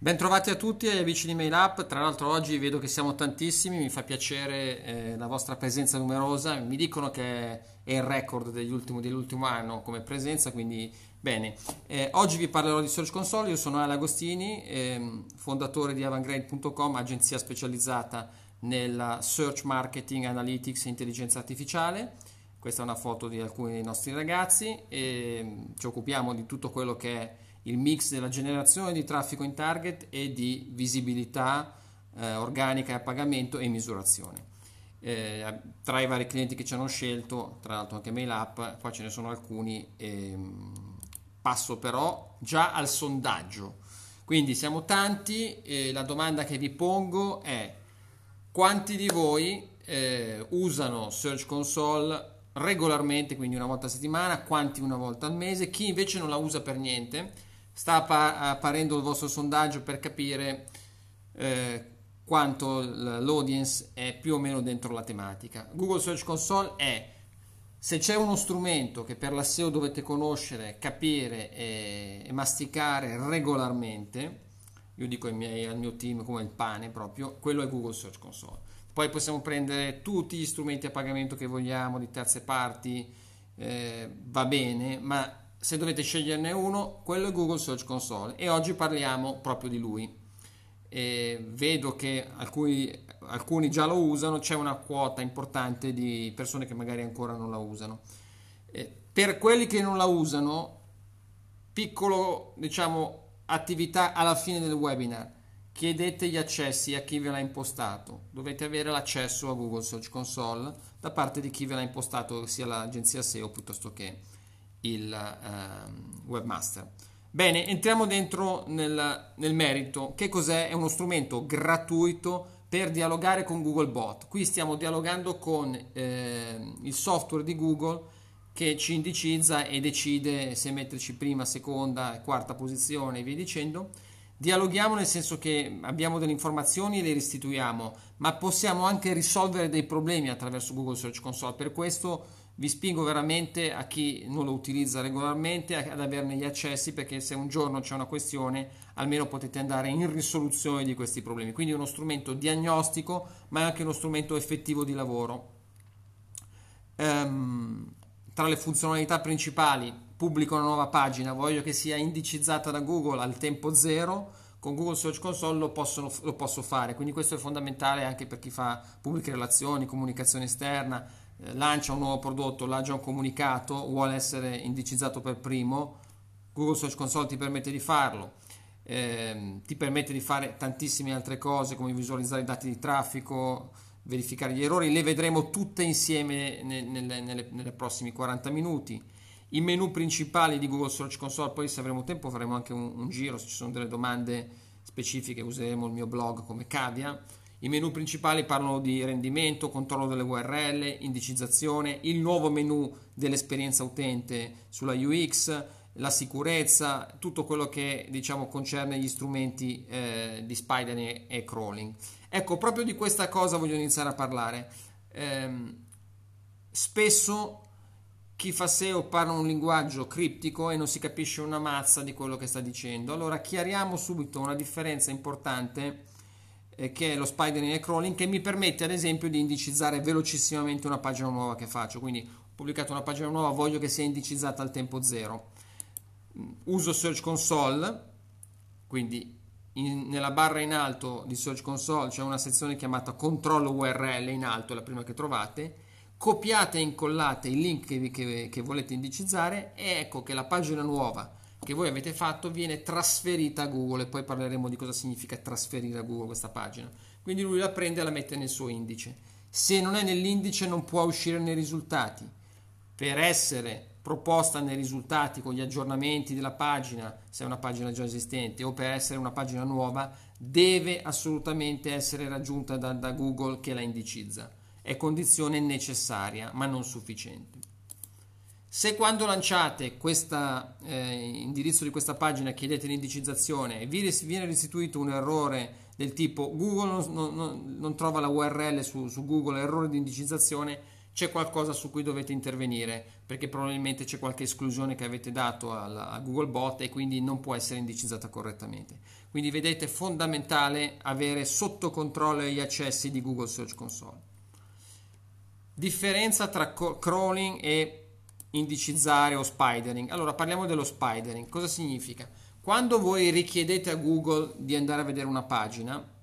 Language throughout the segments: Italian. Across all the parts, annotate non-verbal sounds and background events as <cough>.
Bentrovati a tutti agli amici di Mail Up, tra l'altro oggi vedo che siamo tantissimi, mi fa piacere eh, la vostra presenza numerosa, mi dicono che è il record dell'ultimo anno come presenza, quindi bene. Eh, oggi vi parlerò di Search Console, io sono Ale Agostini, eh, fondatore di avangrade.com, agenzia specializzata nella search marketing, analytics e intelligenza artificiale. Questa è una foto di alcuni dei nostri ragazzi e ci occupiamo di tutto quello che è il mix della generazione di traffico in target e di visibilità eh, organica a pagamento e misurazione. Eh, tra i vari clienti che ci hanno scelto, tra l'altro anche MailUp, qua ce ne sono alcuni, ehm, passo però già al sondaggio. Quindi siamo tanti e la domanda che vi pongo è quanti di voi eh, usano Search Console regolarmente, quindi una volta a settimana, quanti una volta al mese, chi invece non la usa per niente sta apparendo il vostro sondaggio per capire eh, quanto l'audience è più o meno dentro la tematica. Google Search Console è se c'è uno strumento che per la SEO dovete conoscere, capire e, e masticare regolarmente, io dico miei, al mio team come il pane proprio, quello è Google Search Console. Poi possiamo prendere tutti gli strumenti a pagamento che vogliamo di terze parti, eh, va bene, ma se dovete sceglierne uno, quello è Google Search Console e oggi parliamo proprio di lui. E vedo che alcuni, alcuni, già lo usano, c'è una quota importante di persone che magari ancora non la usano. E per quelli che non la usano, piccolo, diciamo, attività alla fine del webinar. Chiedete gli accessi a chi ve l'ha impostato. Dovete avere l'accesso a Google Search Console da parte di chi ve l'ha impostato, sia l'agenzia SEO piuttosto che il eh, webmaster. Bene, entriamo dentro nel, nel, merito. Che cos'è? È uno strumento gratuito per dialogare con Google Bot. Qui stiamo dialogando con eh, il software di Google che ci indicizza e decide se metterci prima, seconda, quarta posizione e via dicendo. Dialoghiamo nel senso che abbiamo delle informazioni e le restituiamo, ma possiamo anche risolvere dei problemi attraverso Google Search Console. Per questo vi spingo veramente a chi non lo utilizza regolarmente ad averne gli accessi perché se un giorno c'è una questione almeno potete andare in risoluzione di questi problemi. Quindi è uno strumento diagnostico ma è anche uno strumento effettivo di lavoro. Um, tra le funzionalità principali pubblico una nuova pagina, voglio che sia indicizzata da Google al tempo zero con Google Search Console lo, possono, lo posso fare, quindi questo è fondamentale anche per chi fa pubbliche relazioni, comunicazione esterna, lancia un nuovo prodotto, lancia un comunicato, vuole essere indicizzato per primo, Google Search Console ti permette di farlo, eh, ti permette di fare tantissime altre cose come visualizzare i dati di traffico, verificare gli errori, le vedremo tutte insieme nelle, nelle, nelle prossimi 40 minuti. I menu principali di Google Search Console, poi se avremo tempo faremo anche un, un giro, se ci sono delle domande specifiche useremo il mio blog come Cavia i menu principali parlano di rendimento, controllo delle URL, indicizzazione, il nuovo menu dell'esperienza utente sulla UX, la sicurezza, tutto quello che diciamo concerne gli strumenti eh, di Spider e crawling. Ecco, proprio di questa cosa voglio iniziare a parlare. Eh, spesso chi fa SEO parla un linguaggio criptico e non si capisce una mazza di quello che sta dicendo. Allora chiariamo subito una differenza importante che è lo spidering e crawling che mi permette ad esempio di indicizzare velocissimamente una pagina nuova che faccio. Quindi ho pubblicato una pagina nuova voglio che sia indicizzata al tempo zero. Mm, uso search console quindi in, nella barra in alto di search console c'è una sezione chiamata controllo url in alto la prima che trovate. Copiate e incollate il link che, che, che volete indicizzare e ecco che la pagina nuova che voi avete fatto viene trasferita a Google e poi parleremo di cosa significa trasferire a Google questa pagina. Quindi lui la prende e la mette nel suo indice. Se non è nell'indice non può uscire nei risultati. Per essere proposta nei risultati con gli aggiornamenti della pagina, se è una pagina già esistente, o per essere una pagina nuova, deve assolutamente essere raggiunta da, da Google che la indicizza. È condizione necessaria, ma non sufficiente. Se quando lanciate questo eh, indirizzo di questa pagina chiedete l'indicizzazione e vi viene restituito un errore del tipo Google non, non, non trova la URL su, su, Google, errore di indicizzazione, c'è qualcosa su cui dovete intervenire perché probabilmente c'è qualche esclusione che avete dato a Googlebot e quindi non può essere indicizzata correttamente. Quindi vedete è fondamentale avere sotto controllo gli accessi di Google Search Console. Differenza tra crawling e indicizzare o spidering. Allora parliamo dello spidering. Cosa significa? Quando voi richiedete a Google di andare a vedere una pagina,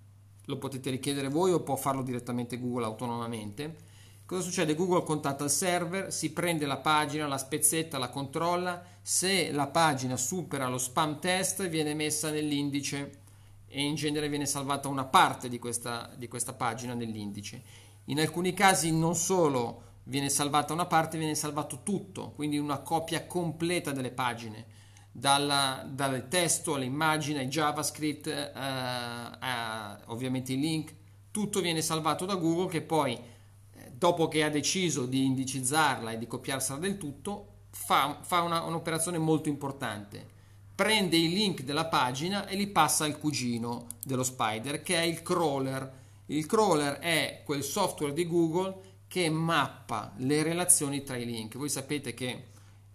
lo potete richiedere voi o può farlo direttamente Google autonomamente. Cosa succede? Google contatta il server, si prende la pagina, la spezzetta, la controlla. Se la pagina supera lo spam test, viene messa nell'indice e in genere viene salvata una parte di questa, di questa pagina nell'indice. In alcuni casi non solo viene salvata una parte, viene salvato tutto, quindi una copia completa delle pagine dalla, dal testo all'immagine, ai JavaScript, eh, a, ovviamente i link, tutto viene salvato da Google che poi, eh, dopo che ha deciso di indicizzarla e di copiarsela del tutto, fa, fa una, un'operazione molto importante. Prende i link della pagina e li passa al cugino dello Spider, che è il crawler. Il crawler è quel software di Google che mappa le relazioni tra i link. Voi sapete che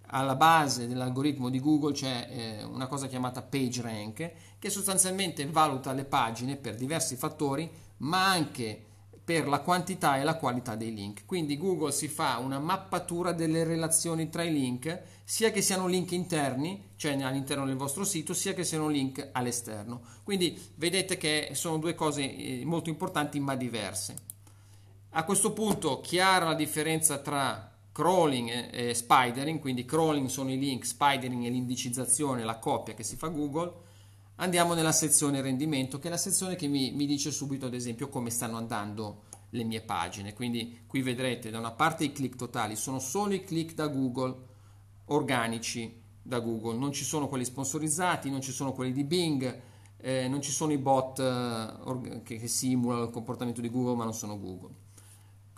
alla base dell'algoritmo di Google c'è eh, una cosa chiamata PageRank che sostanzialmente valuta le pagine per diversi fattori, ma anche per la quantità e la qualità dei link. Quindi Google si fa una mappatura delle relazioni tra i link, sia che siano link interni, cioè all'interno del vostro sito, sia che siano link all'esterno. Quindi vedete che sono due cose eh, molto importanti ma diverse. A questo punto chiara la differenza tra crawling e, spidering, quindi crawling sono i link, spidering è l'indicizzazione, la copia che si fa Google, andiamo nella sezione rendimento, che è la sezione che mi, mi dice subito, ad esempio, come stanno andando le mie pagine. Quindi qui vedrete da una parte i click totali, sono solo i click da Google organici da Google, non ci sono quelli sponsorizzati, non ci sono quelli di Bing, eh, non ci sono i bot eh, che, che simulano il comportamento di Google ma non sono Google.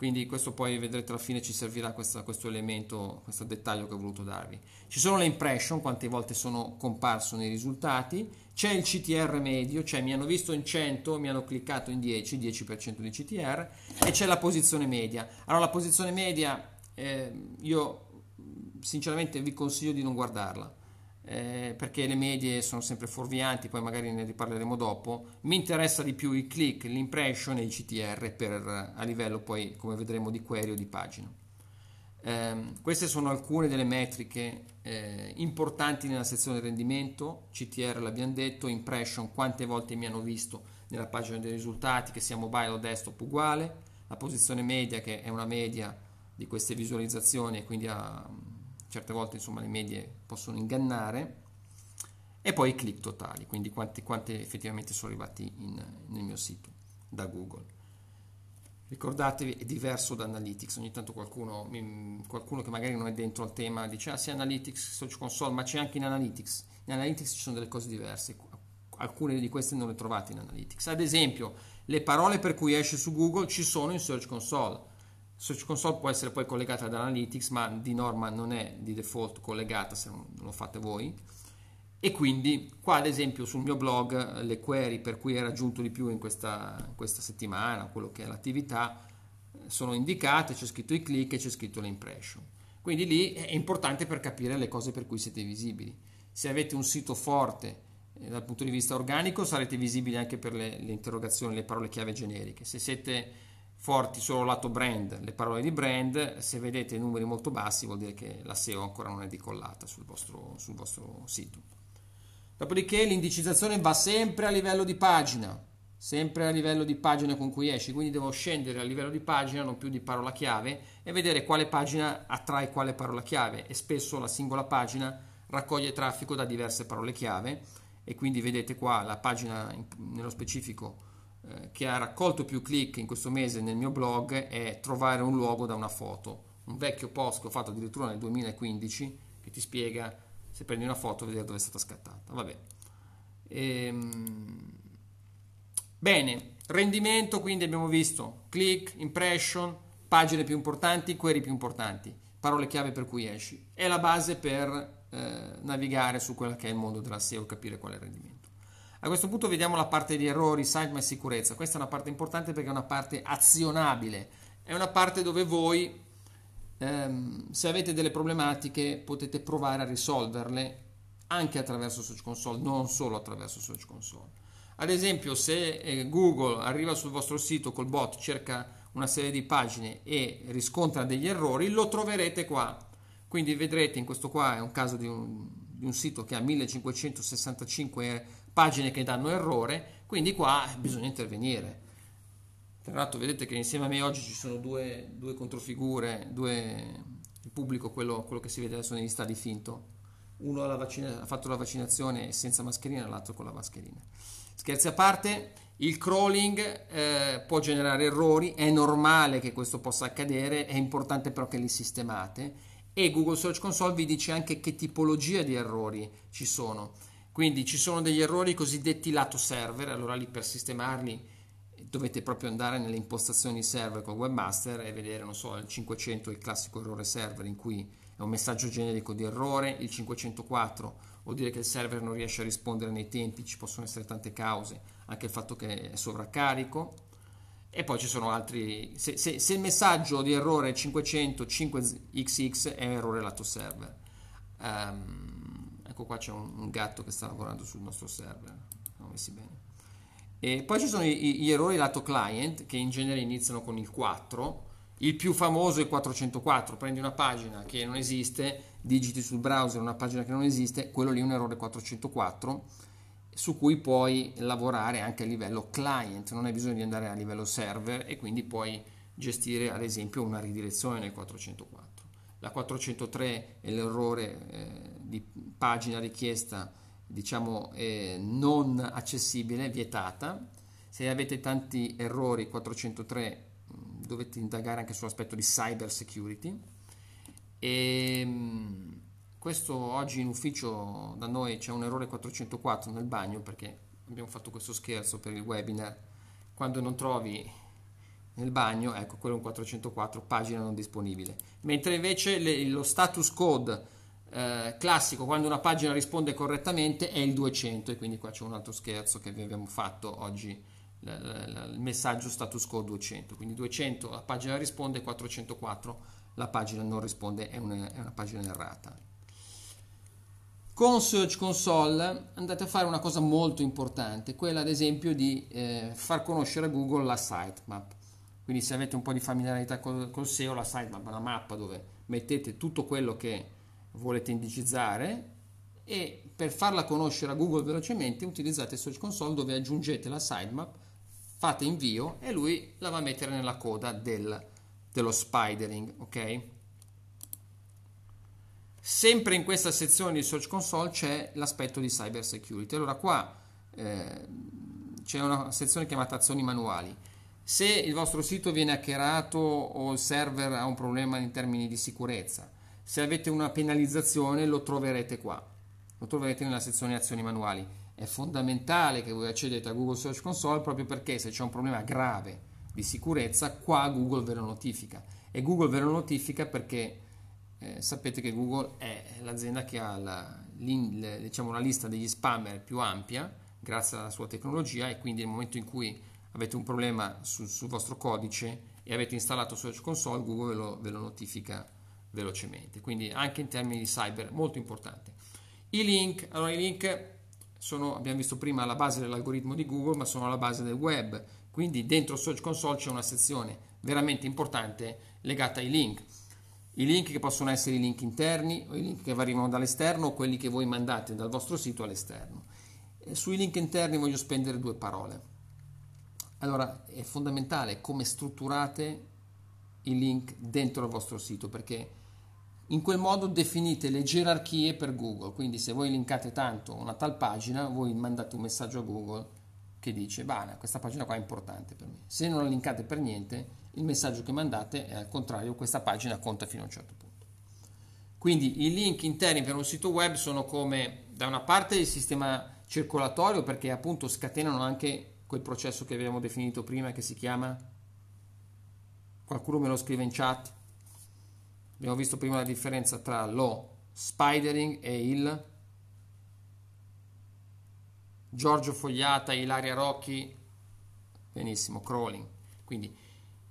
Quindi questo poi vedrete alla fine ci servirà questa, questo elemento, questo dettaglio che ho voluto darvi. Ci sono le impression, quante volte sono comparso nei risultati, c'è il CTR medio, cioè mi hanno visto in 100, mi hanno cliccato in 10, 10% di CTR, e c'è la posizione media. Allora la posizione media eh, io sinceramente vi consiglio di non guardarla eh, perché le medie sono sempre fuorvianti, poi magari ne riparleremo dopo. Mi interessa di più il click, l'impression e il CTR per, a livello poi, come vedremo, di query o di pagina. Eh, queste sono alcune delle metriche eh, importanti nella sezione rendimento, CTR l'abbiamo detto, impression quante volte mi hanno visto nella pagina dei risultati, che sia mobile o desktop uguale, la posizione media che è una media di queste visualizzazioni e quindi ha certe volte insomma le medie possono ingannare e poi i click totali, quindi quanti, quanti effettivamente sono arrivati in, nel mio sito da Google. Ricordatevi, è diverso da Analytics, ogni tanto qualcuno, qualcuno che magari non è dentro al tema dice ah sì Analytics, Search Console, ma c'è anche in Analytics. In Analytics ci sono delle cose diverse, alcune di queste non le trovate in Analytics. Ad esempio, le parole per cui esce su Google ci sono in Search Console Search Console può essere poi collegata ad Analytics, ma di norma non è di default collegata se non lo fate voi. E quindi qua ad esempio sul mio blog le query per cui è raggiunto di più in questa, questa settimana, quello che è l'attività, sono indicate, c'è scritto i click e c'è scritto l'impression. Quindi lì è importante per capire le cose per cui siete visibili. Se avete un sito forte eh, dal punto di vista organico sarete visibili anche per le, le interrogazioni, le parole chiave generiche. Se siete forti solo lato brand, le parole di brand, se vedete numeri molto bassi vuol dire che la SEO ancora non è decollata sul vostro, sul vostro sito. Dopodiché l'indicizzazione va sempre a livello di pagina, sempre a livello di pagina con cui esci, quindi devo scendere a livello di pagina, non più di parola chiave, e vedere quale pagina attrae quale parola chiave e spesso la singola pagina raccoglie traffico da diverse parole chiave e quindi vedete qua la pagina nello specifico eh, che ha raccolto più click in questo mese nel mio blog è trovare un luogo da una foto. Un vecchio post che ho fatto addirittura nel 2015 che ti spiega se prendi una foto vedere dove è stata scattata. Vabbè. Ehm... Bene, rendimento quindi abbiamo visto click, impression, pagine più importanti, query più importanti, parole chiave per cui esci. È la base per eh, navigare su quello che è il mondo della SEO, capire qual è il rendimento. A questo punto vediamo la parte di errori, sitemap e sicurezza. Questa è una parte importante perché è una parte azionabile, è una parte dove voi ehm, se avete delle problematiche potete provare a risolverle anche attraverso Search Console, non solo attraverso Search Console. Ad esempio, se eh, Google arriva sul vostro sito col bot, cerca una serie di pagine e riscontra degli errori, lo troverete qua. Quindi vedrete, in questo qua è un caso di un, di un sito che ha 1565 pagine che danno errore, quindi qua bisogna intervenire. Tra l'altro vedete che insieme a me oggi ci sono due, due controfigure, due, il pubblico, quello, quello, che si vede adesso negli stadi finto. Uno ha, vaccina, ha fatto la vaccinazione senza mascherina, l'altro con la mascherina. Scherzi a parte, il crawling eh, può generare errori, è normale che questo possa accadere, è importante però che li sistemate e Google Search Console vi dice anche che tipologia di errori ci sono. Quindi ci sono degli errori cosiddetti lato server, allora lì per sistemarli dovete proprio andare nelle impostazioni server con Webmaster e vedere, non so, il 500 il classico errore server in cui è un messaggio generico di errore, il 504 vuol dire che il server non riesce a rispondere nei tempi, ci possono essere tante cause, anche il fatto che è sovraccarico. E poi ci sono altri. Se, se, se il messaggio di errore è 500 5xx è un errore lato server. Um, ecco qua c'è un, un, gatto che sta lavorando sul nostro server. Siamo messi bene. E poi ci sono gli, gli errori lato client che in genere iniziano con il 4 il più famoso è il 404, prendi una pagina che non esiste, digiti sul browser una pagina che non esiste, quello lì è un errore 404 su cui puoi lavorare anche a livello client, non hai bisogno di andare a livello server e quindi puoi gestire ad esempio una ridirezione nel 404. La 403 è l'errore eh, di pagina richiesta diciamo eh, non accessibile, vietata. Se avete tanti errori 403 dovete indagare anche sull'aspetto di cyber security. E ehm, questo oggi in ufficio da noi c'è un errore 404 nel bagno perché abbiamo fatto questo scherzo per il webinar. Quando non trovi nel bagno, ecco, quello è un 404, pagina non disponibile. Mentre invece le, lo status code eh, classico, quando una pagina risponde correttamente, è il 200 e quindi qua c'è un altro scherzo che vi abbiamo fatto oggi il messaggio status quo 200 quindi 200 la pagina risponde 404 la pagina non risponde è una, è una pagina errata. Con Search Console andate a fare una cosa molto importante quella ad esempio di eh, far conoscere a Google la sitemap. Quindi se avete un po' di familiarità col, col SEO la sitemap è una mappa dove mettete tutto quello che volete indicizzare e per farla conoscere a Google velocemente utilizzate Search Console dove aggiungete la sitemap fate invio e lui la va a mettere nella coda del, dello spidering, ok? Sempre in questa sezione di Search Console c'è l'aspetto di cyber security. Allora qua eh, c'è una sezione chiamata azioni manuali. Se il vostro sito viene hackerato o il server ha un problema in termini di sicurezza, se avete una penalizzazione lo troverete qua, lo troverete nella sezione azioni manuali è fondamentale che voi accedete a Google Search Console proprio perché se c'è un problema grave di sicurezza, qua Google ve lo notifica. E Google ve lo notifica perché eh, sapete che Google è l'azienda che ha la, diciamo, una lista degli spammer più ampia grazie alla sua tecnologia e quindi nel momento in cui avete un problema sul, sul vostro codice e avete installato Search Console, Google ve lo, ve lo notifica velocemente. Quindi anche in termini di cyber molto importante. I link, allora i link sono, abbiamo visto prima, alla base dell'algoritmo di Google, ma sono alla base del web. Quindi dentro Search Console c'è una sezione veramente importante legata ai link. I link che possono essere i link interni, o i link che arrivano dall'esterno, o quelli che voi mandate dal vostro sito all'esterno. E sui link interni voglio spendere due parole. Allora, è fondamentale come strutturate i link dentro il vostro sito, perché in quel modo definite le gerarchie per Google, quindi se voi linkate tanto una tal pagina, voi mandate un messaggio a Google che dice, bene, questa pagina qua è importante per me. Se non la linkate per niente, il messaggio che mandate è al contrario, questa pagina conta fino a un certo punto. Quindi i link interni per un sito web sono come da una parte il sistema circolatorio perché appunto scatenano anche quel processo che abbiamo definito prima che si chiama qualcuno me lo scrive in chat Abbiamo visto prima la differenza tra lo spidering e il Giorgio Fogliata, Ilaria Rocchi, benissimo, crawling. Quindi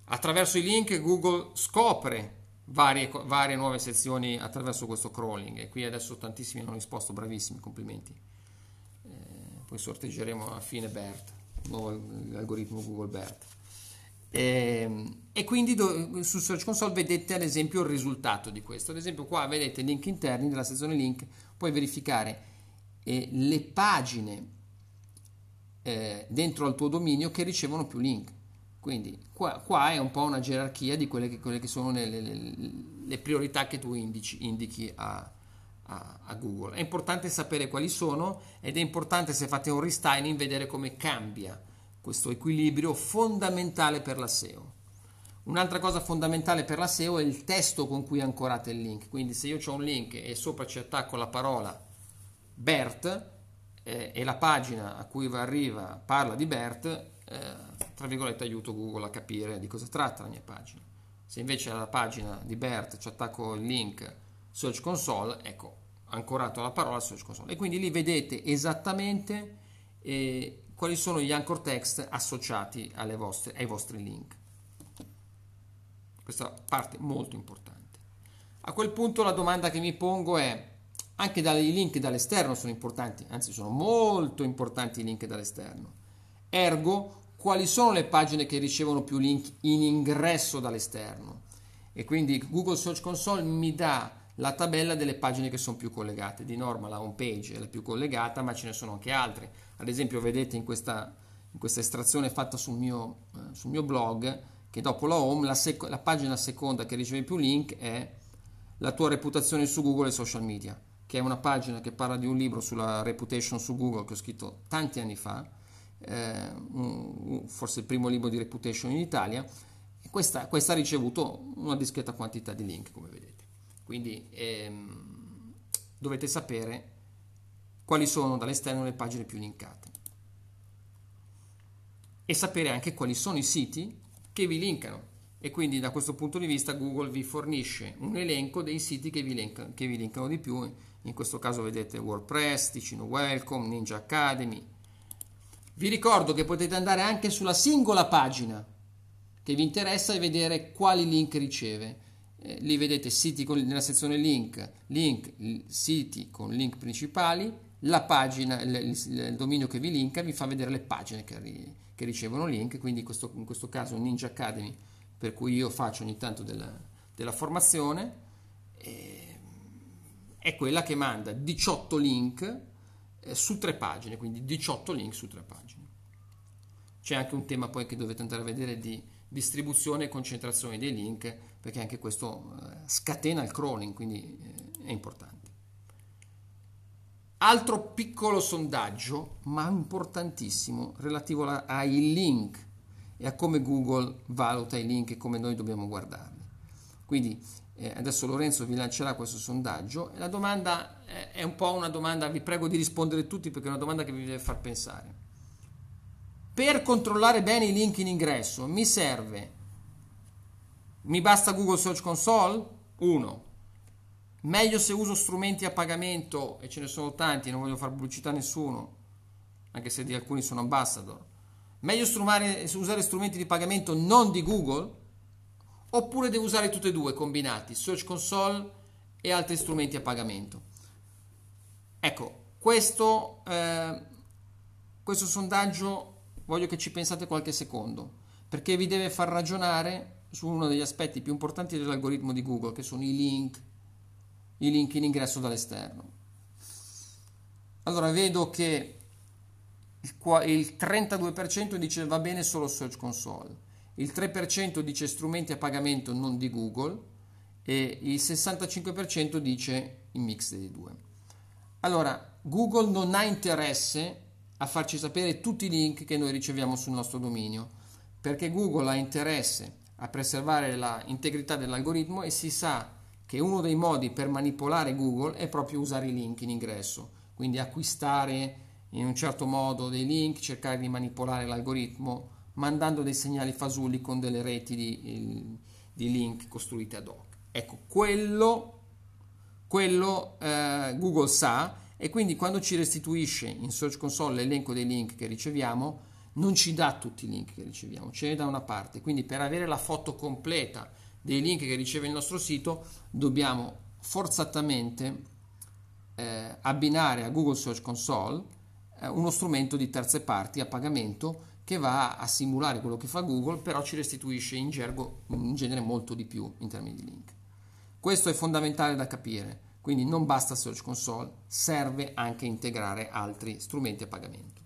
attraverso i link Google scopre varie, varie nuove sezioni attraverso questo crawling e qui adesso tantissimi hanno risposto, bravissimi, complimenti. Eh, poi sorteggeremo a fine BERT, nuovo algoritmo Google BERT. E, ehm, e quindi do, su Search Console vedete ad esempio il risultato di questo. Ad esempio qua vedete link interni della sezione link, puoi verificare eh, le pagine eh, dentro al tuo dominio che ricevono più link. Quindi qua, qua, è un po' una gerarchia di quelle che, quelle che sono le, le, le, priorità che tu indici, indichi a, a, a, Google. È importante sapere quali sono ed è importante se fate un restyling vedere come cambia questo equilibrio fondamentale per la SEO. Un'altra cosa fondamentale per la SEO è il testo con cui ancorate il link. Quindi se io ho un link e sopra ci attacco la parola BERT eh, e la pagina a cui arriva parla di BERT, eh, tra virgolette aiuto Google a capire di cosa tratta la mia pagina. Se invece alla pagina di BERT ci attacco il link Search Console, ecco, ancorato alla parola Search Console. E quindi lì vedete esattamente eh, quali sono gli anchor text associati vostre, ai vostri link. Questa parte molto importante. A quel punto la domanda che mi pongo è, anche i link dall'esterno sono importanti, anzi sono molto importanti i link dall'esterno. Ergo, quali sono le pagine che ricevono più link in ingresso dall'esterno e quindi Google Search Console mi dà la tabella delle pagine che sono più collegate. Di norma la home page è la più collegata, ma ce ne sono anche altre. Ad esempio, vedete in questa, in questa estrazione fatta sul mio, eh, sul mio, blog che dopo la home la, sec- la pagina seconda che riceve più link è la tua reputazione su Google e social media, che è una pagina che parla di un libro sulla reputation su Google che ho scritto tanti anni fa eh, forse il primo libro di reputation in Italia, questa, questa, ha ricevuto una discreta quantità di link, come vedete. Quindi ehm, dovete sapere quali sono dall'esterno le pagine più linkate e sapere anche quali sono i siti che vi linkano. E quindi da questo punto di vista Google vi fornisce un elenco dei siti che vi, linkano, che vi linkano di più. In questo caso vedete WordPress, Ticino Welcome, Ninja Academy, vi ricordo che potete andare anche sulla singola pagina che vi interessa e vedere quali link riceve. Eh, lì vedete siti con, nella sezione link, link, siti con link principali, la pagina, il, il, dominio che vi linka vi fa vedere le pagine che, ri, che ricevono link, quindi in questo, in questo, caso Ninja Academy, per cui io faccio ogni tanto della, della formazione, eh, è quella che manda 18 link eh, su tre pagine, quindi 18 link su tre pagine. C'è anche un tema poi che dovete andare a vedere di distribuzione e concentrazione dei link, perché anche questo eh, scatena il crawling, quindi eh, è importante. Altro piccolo sondaggio, ma importantissimo, relativo ai link e a come Google valuta i link e come noi dobbiamo guardarli. Quindi eh, adesso Lorenzo vi lancerà questo sondaggio e la domanda è un po' una domanda, vi prego di rispondere tutti perché è una domanda che vi deve far pensare. Per controllare bene i link in ingresso mi serve, mi basta Google Search Console? 1. Meglio se uso strumenti a pagamento, e ce ne sono tanti, non voglio fare pubblicità a nessuno, anche se di alcuni sono ambassador. Meglio usare strumenti di pagamento non di Google? Oppure devo usare tutti e due combinati, Search Console e altri strumenti a pagamento? Ecco, questo, eh, questo sondaggio voglio che ci pensate qualche secondo, perché vi deve far ragionare su uno degli aspetti più importanti dell'algoritmo di Google, che sono i link, i link in ingresso dall'esterno. Allora vedo che il 32% dice va bene solo Search Console, il 3% dice strumenti a pagamento non di Google e il 65% dice il mix dei due. Allora, Google non ha interesse a farci sapere tutti i link che noi riceviamo sul nostro dominio, perché Google ha interesse a preservare l'integrità dell'algoritmo e si sa che uno dei modi per manipolare Google è proprio usare i link in ingresso, quindi acquistare in un certo modo dei link, cercare di manipolare l'algoritmo mandando dei segnali fasulli con delle reti di, di link costruite ad hoc. Ecco, quello, quello eh, Google sa e quindi quando ci restituisce in Search Console l'elenco dei link che riceviamo, non ci dà tutti i link che riceviamo, ce ne dà una parte. Quindi per avere la foto completa dei link che riceve il nostro sito, dobbiamo forzatamente eh, abbinare a Google Search Console eh, uno strumento di terze parti a pagamento che va a simulare quello che fa Google, però ci restituisce in gergo in genere molto di più in termini di link. Questo è fondamentale da capire, quindi non basta Search Console, serve anche integrare altri strumenti a pagamento.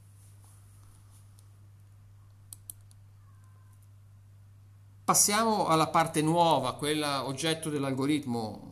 Passiamo alla parte nuova, quella oggetto dell'algoritmo,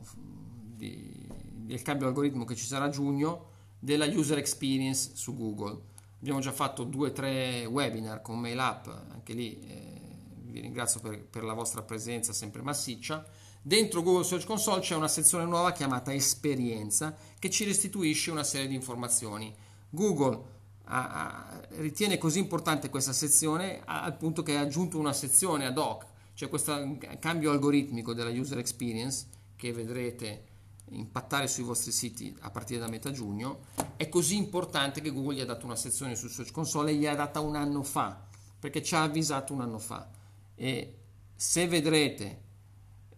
di, del cambio algoritmo che ci sarà a giugno, della user experience su Google. Abbiamo già fatto due o tre webinar con MailUp, anche lì eh, vi ringrazio per, per la vostra presenza sempre massiccia. Dentro Google Search Console c'è una sezione nuova chiamata Esperienza che ci restituisce una serie di informazioni. Google ha, ha, ritiene così importante questa sezione al punto che ha aggiunto una sezione ad hoc c'è questo cambio algoritmico della user experience che vedrete impattare sui vostri siti a partire da metà giugno, è così importante che Google gli ha dato una sezione su Search Console e gli ha data un anno fa, perché ci ha avvisato un anno fa. E se vedrete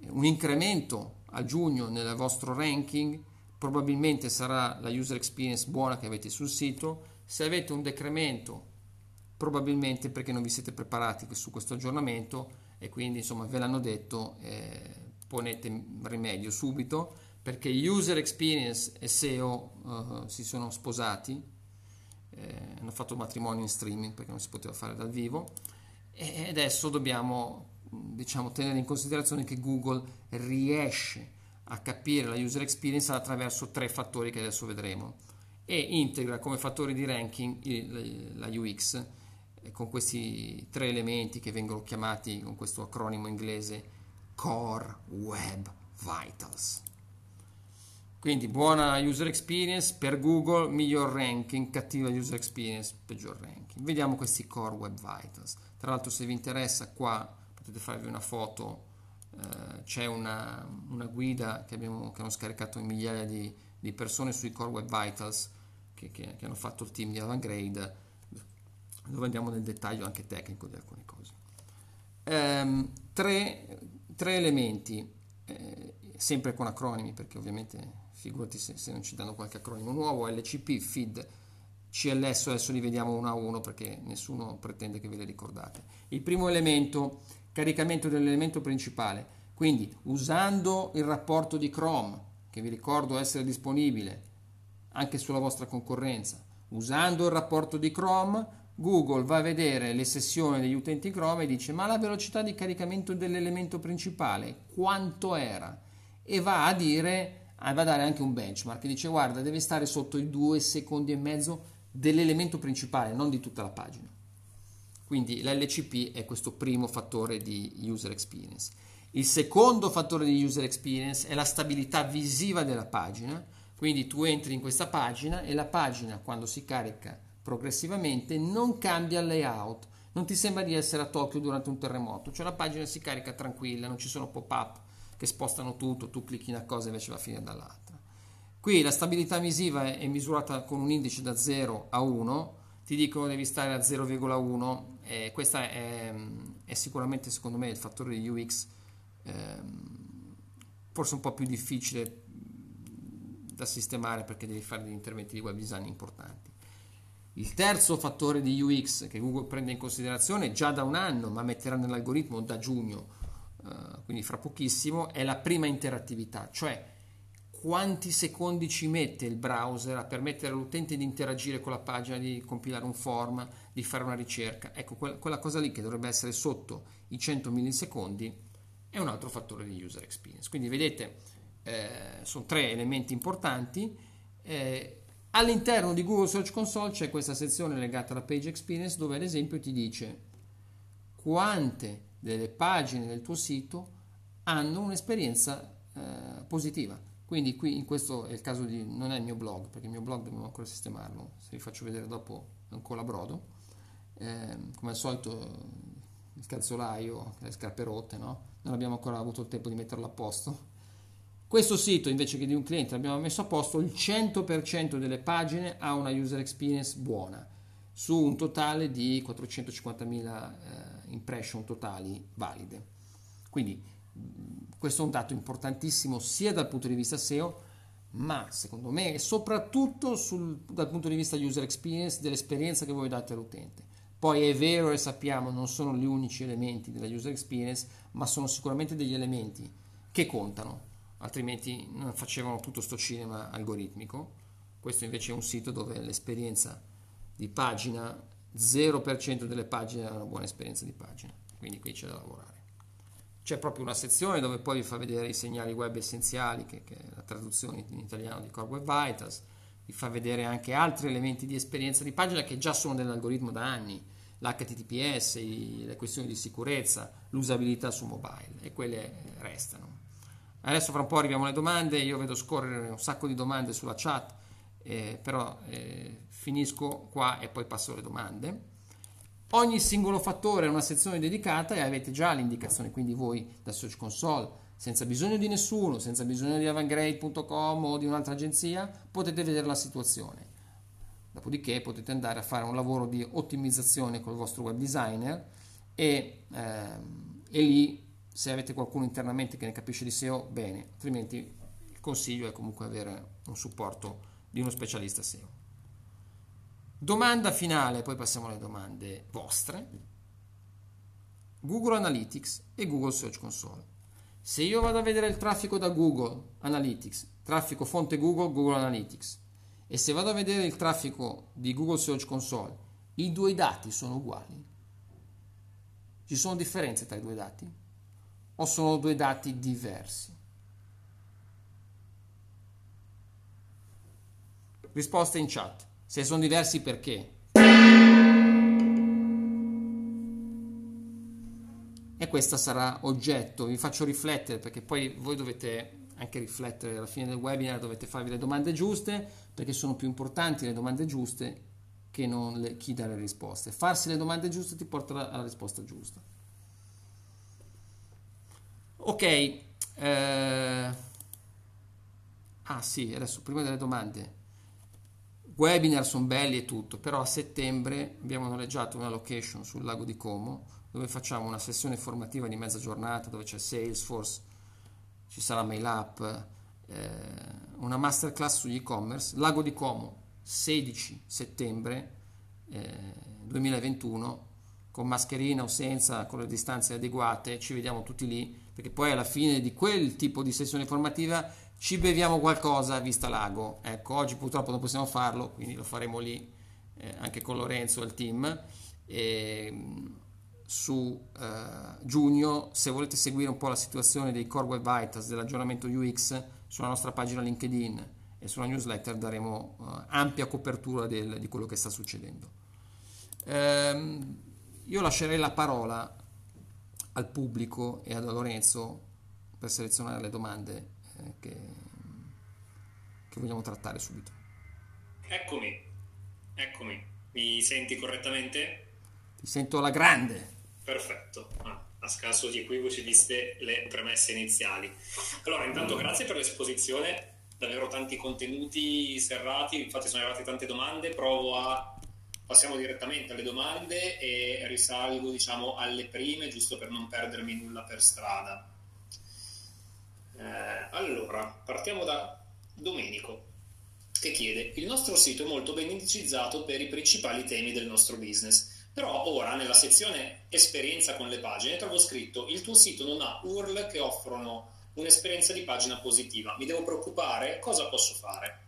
un incremento a giugno nel vostro ranking, probabilmente sarà la user experience buona che avete sul sito. Se avete un decremento, probabilmente perché non vi siete preparati su questo aggiornamento e quindi insomma ve l'hanno detto, eh, ponete rimedio subito perché user experience e SEO eh, si sono sposati, eh, hanno fatto matrimonio in streaming perché non si poteva fare dal vivo e adesso dobbiamo diciamo, tenere in considerazione che Google riesce a capire la user experience attraverso tre fattori che adesso vedremo. E integra come fattori di ranking la UX con questi tre elementi che vengono chiamati con questo acronimo inglese Core Web Vitals. Quindi buona user experience per Google, miglior ranking, cattiva user experience, peggior ranking. Vediamo questi Core Web Vitals. Tra l'altro se vi interessa qua potete farvi una foto, eh, c'è una, una, guida che, abbiamo, che hanno scaricato migliaia di, di, persone sui Core Web Vitals che, che, che hanno fatto il team di Avangrade dove andiamo nel dettaglio anche tecnico di alcune cose. Ehm, tre, tre, elementi, eh, sempre con acronimi, perché ovviamente figurati se, se, non ci danno qualche acronimo nuovo, LCP, FID, CLS, adesso li vediamo uno a uno perché nessuno pretende che ve li ricordate. Il primo elemento, caricamento dell'elemento principale, quindi usando il rapporto di Chrome, che vi ricordo essere disponibile anche sulla vostra concorrenza, usando il rapporto di Chrome Google va a vedere le sessioni degli utenti Chrome e dice ma la velocità di caricamento dell'elemento principale quanto era? E va a dire, va a dare anche un benchmark, dice guarda deve stare sotto i due secondi e mezzo dell'elemento principale, non di tutta la pagina. Quindi l'LCP è questo primo fattore di user experience. Il secondo fattore di user experience è la stabilità visiva della pagina, quindi tu entri in questa pagina e la pagina quando si carica progressivamente, non cambia il layout. Non ti sembra di essere a Tokyo durante un terremoto, cioè la pagina si carica tranquilla, non ci sono pop-up che spostano tutto, tu clicchi una cosa e invece va a finire dall'altra. Qui la stabilità visiva è misurata con un indice da 0 a 1, ti dicono devi stare a 0,1 e questo è, è, sicuramente secondo me il fattore di UX ehm, forse un po' più difficile da sistemare perché devi fare degli interventi di web design importanti. Il terzo fattore di UX che Google prende in considerazione già da un anno, ma metterà nell'algoritmo da giugno, eh, quindi fra pochissimo, è la prima interattività, cioè quanti secondi ci mette il browser a permettere all'utente di interagire con la pagina, di compilare un form, di fare una ricerca. Ecco, quella cosa lì che dovrebbe essere sotto i 100 millisecondi è un altro fattore di user experience. Quindi vedete, eh, sono tre elementi importanti. Eh, All'interno di Google Search Console c'è questa sezione legata alla Page Experience dove ad esempio ti dice quante delle pagine del tuo sito hanno un'esperienza eh, positiva. Quindi qui in questo è il caso di non è il mio blog, perché il mio blog dobbiamo ancora sistemarlo, se vi faccio vedere dopo è un colabrodo. Eh, come al solito il calzolaio, le scarpe rotte, no? Non abbiamo ancora avuto il tempo di metterlo a posto questo sito invece che di un cliente abbiamo messo a posto il 100% delle pagine ha una user experience buona su un totale di 450.000 eh, impression totali valide. Quindi Questo è un dato importantissimo sia dal punto di vista SEO, ma secondo me soprattutto sul, dal punto di vista user experience, dell'esperienza che voi date all'utente. Poi è vero e sappiamo, non sono gli unici elementi della user experience, ma sono sicuramente degli elementi che contano, altrimenti non facevano tutto sto cinema algoritmico. Questo invece è un sito dove l'esperienza di pagina, 0% delle pagine hanno una buona esperienza di pagina, quindi qui c'è da lavorare. C'è proprio una sezione dove poi vi fa vedere i segnali web essenziali, che, che è la traduzione in italiano di Core Web Vitals, vi fa vedere anche altri elementi di esperienza di pagina che già sono nell'algoritmo da anni, l'HTTPS, le questioni di sicurezza, l'usabilità su mobile e quelle restano. Adesso fra un po' arriviamo alle domande, io vedo scorrere un sacco di domande sulla chat, eh, però eh, finisco qua e poi passo alle domande. Ogni singolo fattore è una sezione dedicata e avete già le indicazioni, quindi voi da Search Console, senza bisogno di nessuno, senza bisogno di avangrade.com o di un'altra agenzia, potete vedere la situazione. Dopodiché potete andare a fare un lavoro di ottimizzazione con il vostro web designer e, ehm, e lì se avete qualcuno internamente che ne capisce di SEO, bene, altrimenti il consiglio è comunque avere un supporto di uno specialista SEO. Domanda finale, poi passiamo alle domande vostre. Google Analytics e Google Search Console. Se io vado a vedere il traffico da Google Analytics, traffico fonte Google, Google Analytics, e se vado a vedere il traffico di Google Search Console, i due dati sono uguali? Ci sono differenze tra i due dati? O sono due dati diversi? Risposte in chat. Se sono diversi perché? E questa sarà oggetto, vi faccio riflettere perché poi voi dovete anche riflettere alla fine del webinar, dovete farvi le domande giuste perché sono più importanti le domande giuste che non le, chi dà le risposte. Farsi le domande giuste ti porta alla risposta giusta. Ok, eh... ah sì, adesso prima delle domande. Webinar sono belli e tutto, però a settembre abbiamo noleggiato una location sul lago di Como dove facciamo una sessione formativa di mezza giornata dove c'è Salesforce, ci sarà MailUp, eh, una masterclass sugli e-commerce, lago di Como 16 settembre eh, 2021 con mascherina o senza, con le distanze adeguate, ci vediamo tutti lì perché poi alla fine di quel tipo di sessione formativa ci beviamo qualcosa vista lago. Ecco, oggi purtroppo non possiamo farlo, quindi lo faremo lì eh, anche con Lorenzo e il team. E, su eh, giugno, se volete seguire un po' la situazione dei Core Web Vitals, dell'aggiornamento UX, sulla nostra pagina LinkedIn e sulla newsletter daremo eh, ampia copertura del, di quello che sta succedendo. Ehm, io lascerei la parola al pubblico e a Lorenzo per selezionare le domande eh, che, che vogliamo trattare subito. Eccomi, eccomi. Mi senti correttamente? Ti sento alla grande. Perfetto. Ah, a scaso di equivoci viste le premesse iniziali. Allora, intanto grazie per l'esposizione, davvero tanti contenuti serrati, infatti sono arrivate tante domande, provo a passiamo direttamente alle domande e risalgo diciamo alle prime giusto per non perdermi nulla per strada. Eh, allora, partiamo da Domenico che chiede: Il nostro sito è molto ben indicizzato per i principali temi del nostro business. Però ora nella sezione esperienza con le pagine trovo scritto il tuo sito non ha URL che offrono un'esperienza di pagina positiva. Mi devo preoccupare? Cosa posso fare?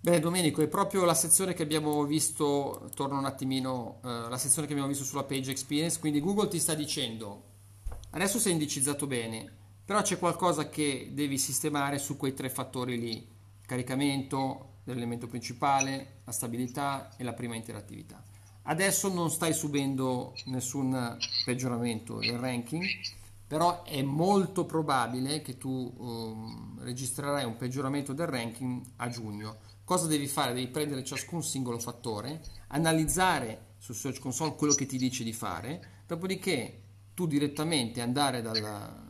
Beh, Domenico, è proprio la sezione che abbiamo visto, torno un attimino, eh, la sezione che abbiamo visto sulla page experience, quindi Google ti sta dicendo, adesso sei indicizzato bene, però c'è qualcosa che devi sistemare su quei tre fattori lì, caricamento dell'elemento principale, la stabilità e la prima interattività. Adesso non stai subendo nessun peggioramento del ranking, però è molto probabile che tu um, registrerai un peggioramento del ranking a giugno. Cosa devi fare? Devi prendere ciascun singolo fattore, analizzare su Search Console quello che ti dice di fare, dopodiché tu direttamente andare dalla,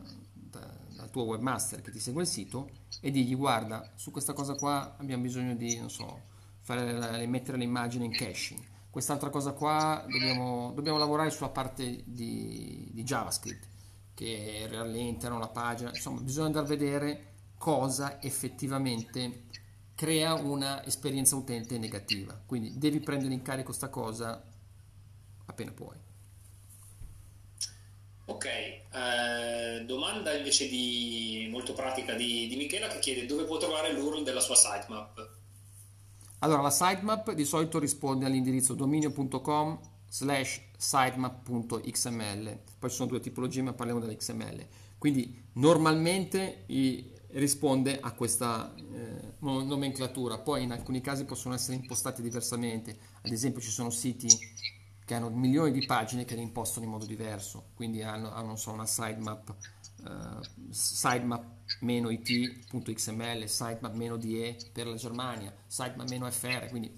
al tuo webmaster che ti segue il sito e digli guarda su questa cosa qua abbiamo bisogno di non so fare, mettere l'immagine in caching quest'altra cosa qua dobbiamo, dobbiamo lavorare sulla parte di, di JavaScript che rallentano la pagina, insomma bisogna andare a vedere cosa effettivamente crea una esperienza utente negativa. Quindi devi prendere in carico questa cosa appena puoi. Ok, eh, domanda invece di, molto pratica di, di, Michela che chiede dove può trovare l'URL della sua sitemap. Allora, la sitemap di solito risponde all'indirizzo dominio.com slash sitemap.xml. Poi ci sono due tipologie, ma parliamo dell'XML. Quindi normalmente i, risponde a questa eh, nomenclatura. Poi in alcuni casi possono essere impostati diversamente, ad esempio ci sono siti che hanno milioni di pagine che le impostano in modo diverso, quindi hanno, hanno so, una sitemap, uh, sitemap-it.xml, sitemap-de per la Germania, sitemap-fr, quindi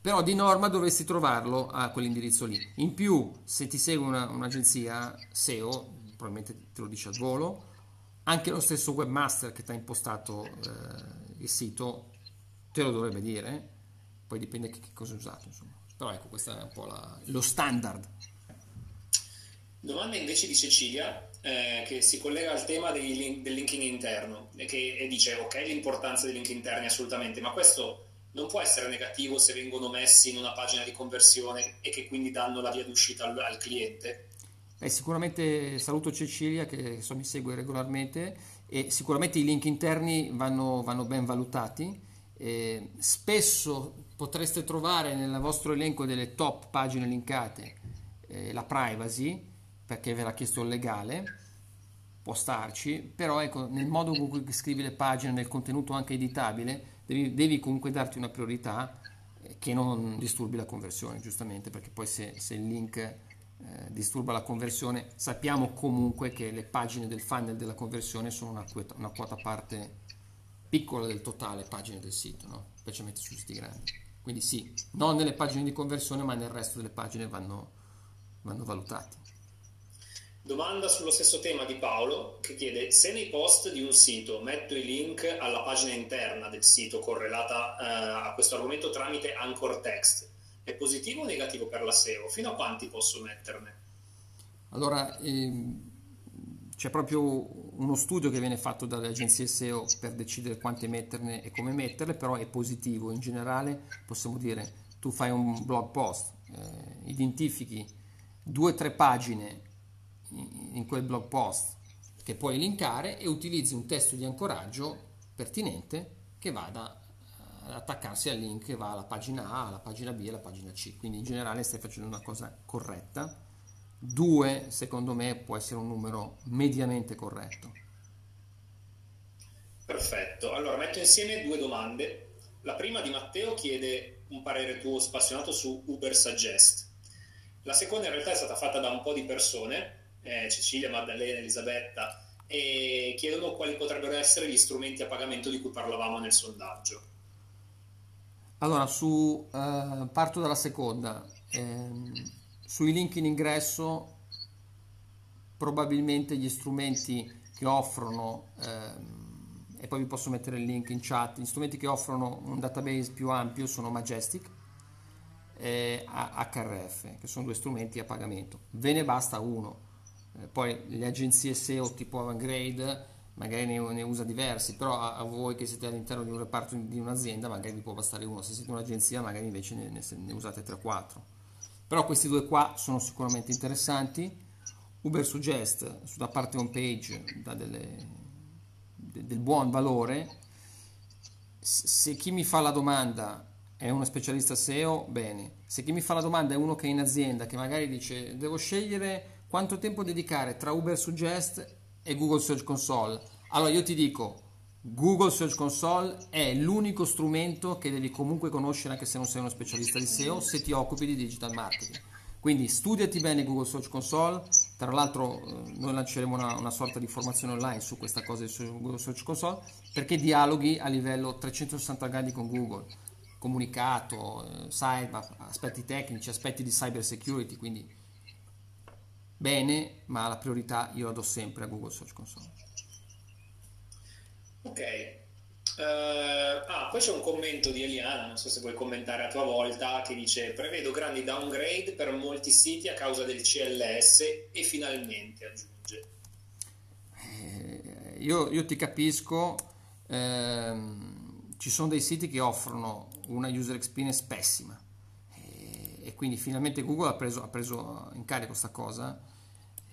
però di norma dovresti trovarlo a quell'indirizzo lì. In più, se ti segue una, un'agenzia SEO, probabilmente te lo dice al volo, anche lo stesso webmaster che ti ha impostato eh, il sito te lo dovrebbe dire, poi dipende che, che cosa usato, insomma. Però ecco, questo è un po' la, lo standard. Domanda invece di Cecilia, eh, che si collega al tema link, del linking interno e che e dice ok l'importanza dei link interni assolutamente, ma questo non può essere negativo se vengono messi in una pagina di conversione e che quindi danno la via d'uscita al, al cliente? Beh, sicuramente saluto Cecilia che so, mi segue regolarmente e sicuramente i link interni vanno, vanno ben valutati. Eh, spesso potreste trovare nel vostro elenco delle top pagine linkate eh, la privacy perché ve l'ha chiesto il legale può starci però ecco nel modo con cui scrivi le pagine nel contenuto anche editabile devi, devi comunque darti una priorità eh, che non disturbi la conversione giustamente perché poi se, se il link disturba la conversione, sappiamo comunque che le pagine del funnel della conversione sono una, quota, una quota parte piccola del totale pagine del sito, no? specialmente su siti grandi. Quindi sì, non nelle pagine di conversione, ma nel resto delle pagine vanno, vanno valutati. Domanda sullo stesso tema di Paolo che chiede se nei post di un sito metto i link alla pagina interna del sito correlata eh, a questo argomento tramite anchor text, è positivo o negativo per la SEO? Fino a quanti posso metterne? Allora, ehm, c'è proprio uno studio che viene fatto dalle agenzie SEO per decidere quante metterne e come metterle, però è positivo. In generale possiamo dire, tu fai un blog post, eh, identifichi due o tre pagine in, quel blog post che puoi linkare e utilizzi un testo di ancoraggio pertinente che vada attaccarsi al link che va alla pagina A, alla pagina B e alla pagina C. Quindi in generale stai facendo una cosa corretta. 2 secondo me può essere un numero mediamente corretto. Perfetto, allora metto insieme due domande. La prima di Matteo chiede un parere tuo spassionato su Uber Suggest. La seconda in realtà è stata fatta da un po' di persone, eh, Cecilia, Maddalena, Elisabetta, e chiedono quali potrebbero essere gli strumenti a pagamento di cui parlavamo nel sondaggio. Allora, su, eh, parto dalla seconda. Eh, sui link in ingresso, probabilmente gli strumenti che offrono, ehm, e poi vi posso mettere il link in chat, gli strumenti che offrono un database più ampio sono Majestic e HRF, che sono due strumenti a pagamento. Ve ne basta uno. Eh, poi le agenzie SEO tipo Avantgrade magari ne, ne, usa diversi, però a, a, voi che siete all'interno di un reparto di un'azienda magari vi può bastare uno, se siete un'agenzia magari invece ne, ne, ne usate 3-4. Però questi due qua sono sicuramente interessanti. Uber Suggest sulla parte home page dà delle, de, del buon valore. Se chi mi fa la domanda è uno specialista SEO, bene. Se chi mi fa la domanda è uno che è in azienda, che magari dice devo scegliere quanto tempo dedicare tra Uber Suggest e Google Search Console. Allora io ti dico, Google Search Console è l'unico strumento che devi comunque conoscere anche se non sei uno specialista di SEO se ti occupi di digital marketing. Quindi studiati bene Google Search Console, tra l'altro eh, noi lanceremo una, una, sorta di formazione online su questa cosa su Google Search Console perché dialoghi a livello 360 gradi con Google, comunicato, eh, sitemap, aspetti tecnici, aspetti di cyber security, quindi bene, ma la priorità io la do sempre a Google Search Console. Ok, Uh, ah, poi c'è un commento di Eliana, non so se vuoi commentare a tua volta, che dice prevedo grandi downgrade per molti siti a causa del CLS e finalmente aggiunge. Eh, io, io, ti capisco, ehm, ci sono dei siti che offrono una user experience pessima e, e quindi finalmente Google ha preso, ha preso in carico questa cosa.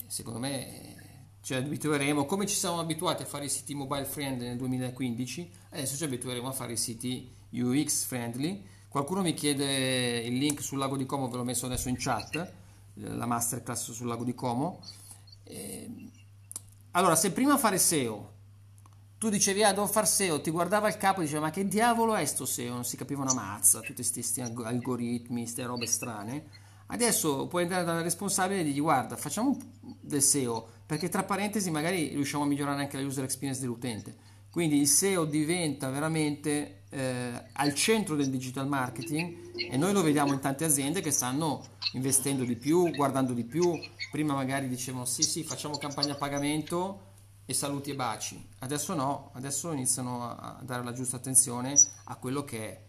Secondo me ci abitueremo, come ci siamo abituati a fare i siti mobile friendly nel 2015, adesso ci abitueremo a fare i siti UX friendly. Qualcuno mi chiede il link sul lago di Como, ve l'ho messo adesso in chat, la masterclass sul lago di Como. Ehm, allora, se prima fare SEO, tu dicevi, ah, devo fare SEO, ti guardava il capo e diceva, ma che diavolo è sto SEO? Non si capiva una mazza, tutti questi algoritmi, queste robe strane. Adesso puoi andare dal responsabile e dirgli, guarda, facciamo del SEO, perché tra parentesi magari riusciamo a migliorare anche la user experience dell'utente. Quindi il SEO diventa veramente eh, al centro del digital marketing e noi lo vediamo in tante aziende che stanno investendo di più, guardando di più. Prima magari dicevano sì sì facciamo campagna a pagamento e saluti e baci. Adesso no, adesso iniziano a dare la giusta attenzione a quello che è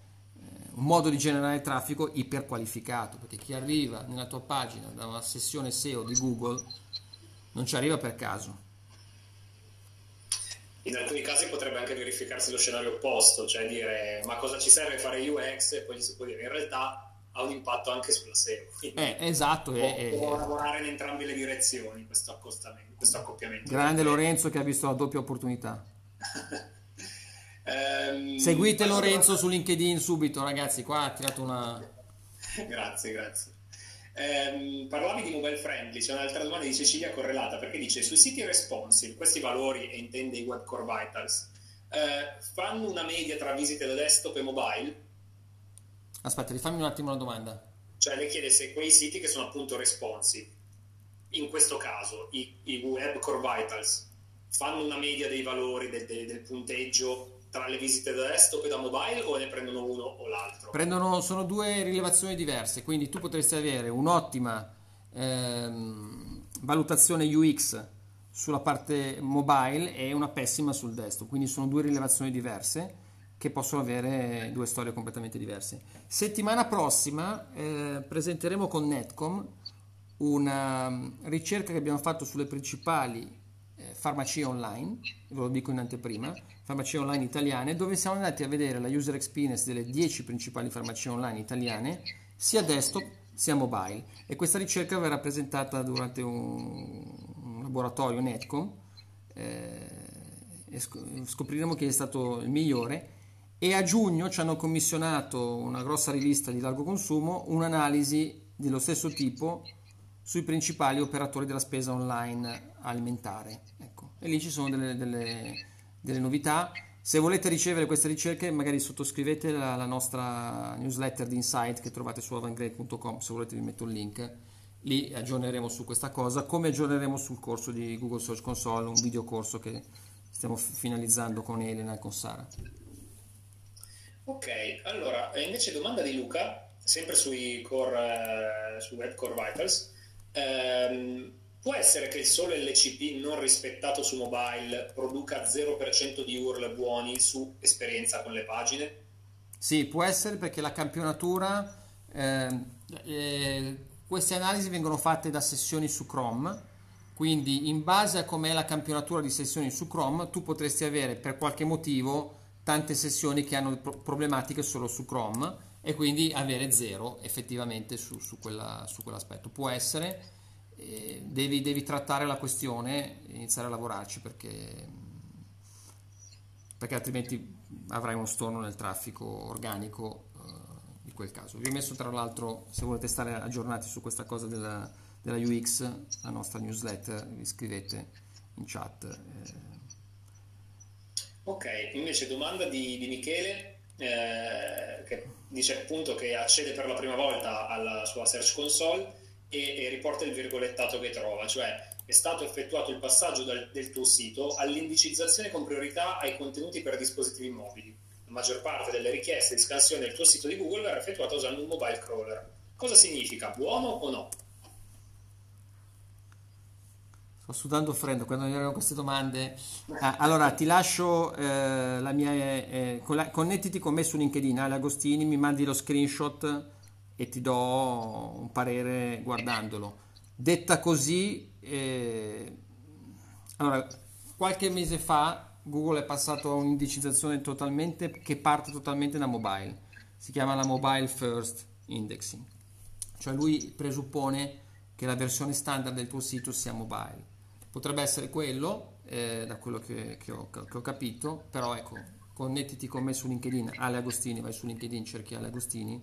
un modo di generare traffico iperqualificato, perché chi arriva nella tua pagina da una sessione SEO di Google non ci arriva per caso. In alcuni casi potrebbe anche verificarsi lo scenario opposto, cioè dire ma cosa ci serve fare UX e poi gli si può dire in realtà ha un impatto anche sulla SEO. Eh, esatto. Può, eh, può lavorare in entrambe le direzioni questo, questo accoppiamento. Grande Lorenzo che ha visto la doppia opportunità. <laughs> um, Seguite Lorenzo su LinkedIn subito ragazzi, qua ha tirato una... <laughs> grazie, grazie. Ehm, parlavi di mobile friendly, c'è un'altra domanda di Cecilia correlata perché dice sui siti responsive, questi valori e intende i web core vitals, eh, fanno una media tra visite da desktop e mobile? Aspetta, rifammi un attimo la domanda. Cioè le chiede se quei siti che sono appunto responsive, in questo caso i, i web core vitals, fanno una media dei valori del, del, del punteggio tra le visite da desktop e da mobile o ne prendono uno o l'altro? Prendono, sono due rilevazioni diverse, quindi tu potresti avere un'ottima ehm, valutazione UX sulla parte mobile e una pessima sul desktop, quindi sono due rilevazioni diverse che possono avere due storie completamente diverse. Settimana prossima eh, presenteremo con Netcom una mm, ricerca che abbiamo fatto sulle principali farmacie online, ve lo dico in anteprima, farmacie online italiane, dove siamo andati a vedere la user experience delle 10 principali farmacie online italiane, sia desktop sia mobile. E questa ricerca verrà presentata durante un, un laboratorio Netcom eh, e scopriremo chi è stato il migliore. E a giugno ci hanno commissionato una grossa rivista di largo consumo un'analisi dello stesso tipo sui principali operatori della spesa online alimentare. Ecco. E lì ci sono delle, delle delle novità. Se volete ricevere queste ricerche, magari sottoscrivete la, la nostra newsletter di Insight che trovate su avangrade.com. Se volete, vi metto il link. Lì aggiorneremo su questa cosa, come aggiorneremo sul corso di Google Search Console, un video corso che stiamo finalizzando con Elena e con Sara. Ok, allora invece domanda di Luca, sempre sui core, eh, su Web Core Vitals. Um, Può essere che il solo LCP non rispettato su mobile produca 0% di URL buoni su esperienza con le pagine? Sì, può essere perché la campionatura, eh, eh, queste analisi vengono fatte da sessioni su Chrome, quindi in base a com'è la campionatura di sessioni su Chrome, tu potresti avere per qualche motivo tante sessioni che hanno problematiche solo su Chrome e quindi avere zero effettivamente su, su, quella, su quell'aspetto. Può essere eh, devi, devi, trattare la questione iniziare a lavorarci perché, perché altrimenti avrai uno storno nel traffico organico eh, di quel caso. Vi ho messo tra l'altro, se volete stare aggiornati su questa cosa della, della UX, la nostra newsletter, vi scrivete in chat. Eh. Ok, invece domanda di, di Michele. Eh, che dice appunto che accede per la prima volta alla sua Search Console e, e riporta il virgolettato che trova, cioè è stato effettuato il passaggio dal, del tuo sito all'indicizzazione con priorità ai contenuti per dispositivi mobili. La maggior parte delle richieste di scansione del tuo sito di Google verrà effettuata usando un mobile crawler. Cosa significa? Buono o no? Sto sudando freddo quando mi arrivano queste domande. Ah, allora, ti lascio eh, la mia... Eh, connettiti con me su LinkedIn, Ale Agostini, mi mandi lo screenshot e ti do un parere guardandolo. Detta così, eh, allora, qualche mese fa Google è passato a un'indicizzazione totalmente che parte totalmente da mobile. Si chiama la Mobile First Indexing. Cioè lui presuppone che la versione standard del tuo sito sia mobile. Potrebbe essere quello, eh, da quello che, che, ho, che, ho, capito, però ecco, connettiti con me su LinkedIn, Ale Agostini, vai su LinkedIn, cerchi Ale Agostini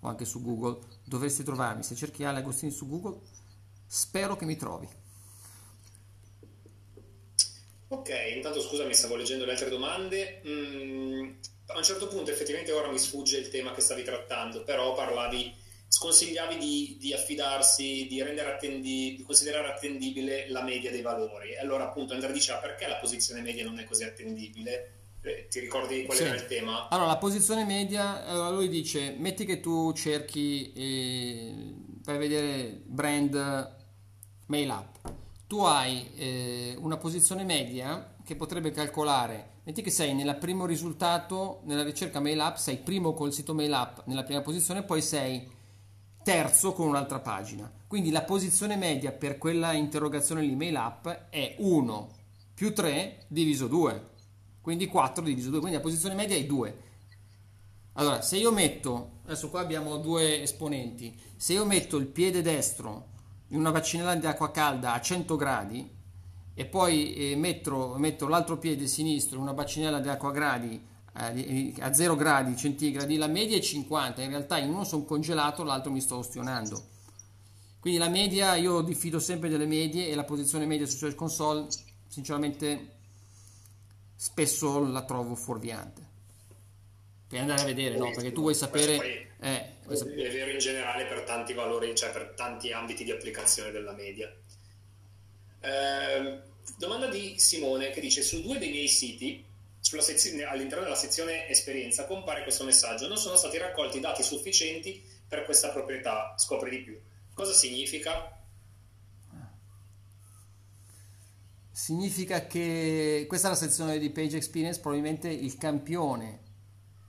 o anche su Google, dovresti trovarmi. Se cerchi Ale Agostini su Google, spero che mi trovi. Ok, intanto scusami, stavo leggendo le altre domande. Mm, a un certo punto effettivamente ora mi sfugge il tema che stavi trattando, però parlavi, sconsigliavi di, di affidarsi, di, attendi, di, considerare attendibile la media dei valori. Allora appunto Andrea diceva perché la posizione media non è così attendibile? Eh, ti ricordi qual sì. era il tema? Allora, la posizione media, allora lui dice, metti che tu cerchi eh, per vedere brand mail up tu hai eh, una posizione media che potrebbe calcolare, metti che sei nel primo risultato, nella ricerca mail up, sei primo col sito mail up nella prima posizione, poi sei terzo con un'altra pagina. Quindi la posizione media per quella interrogazione lì mail up è 1 più 3 diviso 2, quindi 4 diviso 2, quindi la posizione media è 2. Allora, se io metto, adesso qua abbiamo due esponenti, se io metto il piede destro in una bacinella di acqua calda a 100 gradi e poi eh, metto, metto, l'altro piede sinistro in una bacinella di acqua gradi a 0 gradi centigradi, la media è 50, in realtà in uno sono congelato, l'altro mi sto ostionando. Quindi la media, io diffido sempre delle medie e la posizione media su Search Console, sinceramente, spesso la trovo fuorviante. Per andare a vedere, no? Perché tu vuoi sapere eh. È vero in generale per tanti valori, cioè per tanti ambiti di applicazione della media. Eh, domanda di Simone che dice: Su due dei miei siti, sezione, all'interno della sezione esperienza, compare questo messaggio: Non sono stati raccolti dati sufficienti per questa proprietà. Scopri di più. Cosa significa? Significa che questa è la sezione di Page Experience, probabilmente il campione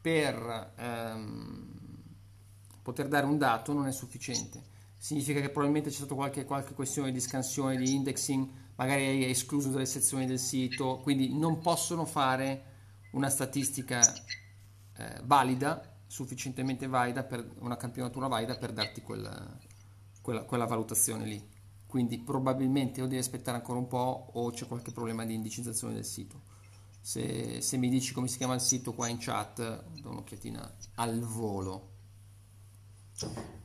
per. Um, poter dare un dato non è sufficiente. Significa che probabilmente c'è stata qualche, qualche questione di scansione, di indexing, magari hai escluso delle sezioni del sito, quindi non possono fare una statistica eh, valida, sufficientemente valida per una campionatura valida per darti quella, quella, quella valutazione lì. Quindi probabilmente o devi aspettare ancora un po' o c'è qualche problema di indicizzazione del sito. Se, se, mi dici come si chiama il sito qua in chat, do un'occhiatina al volo.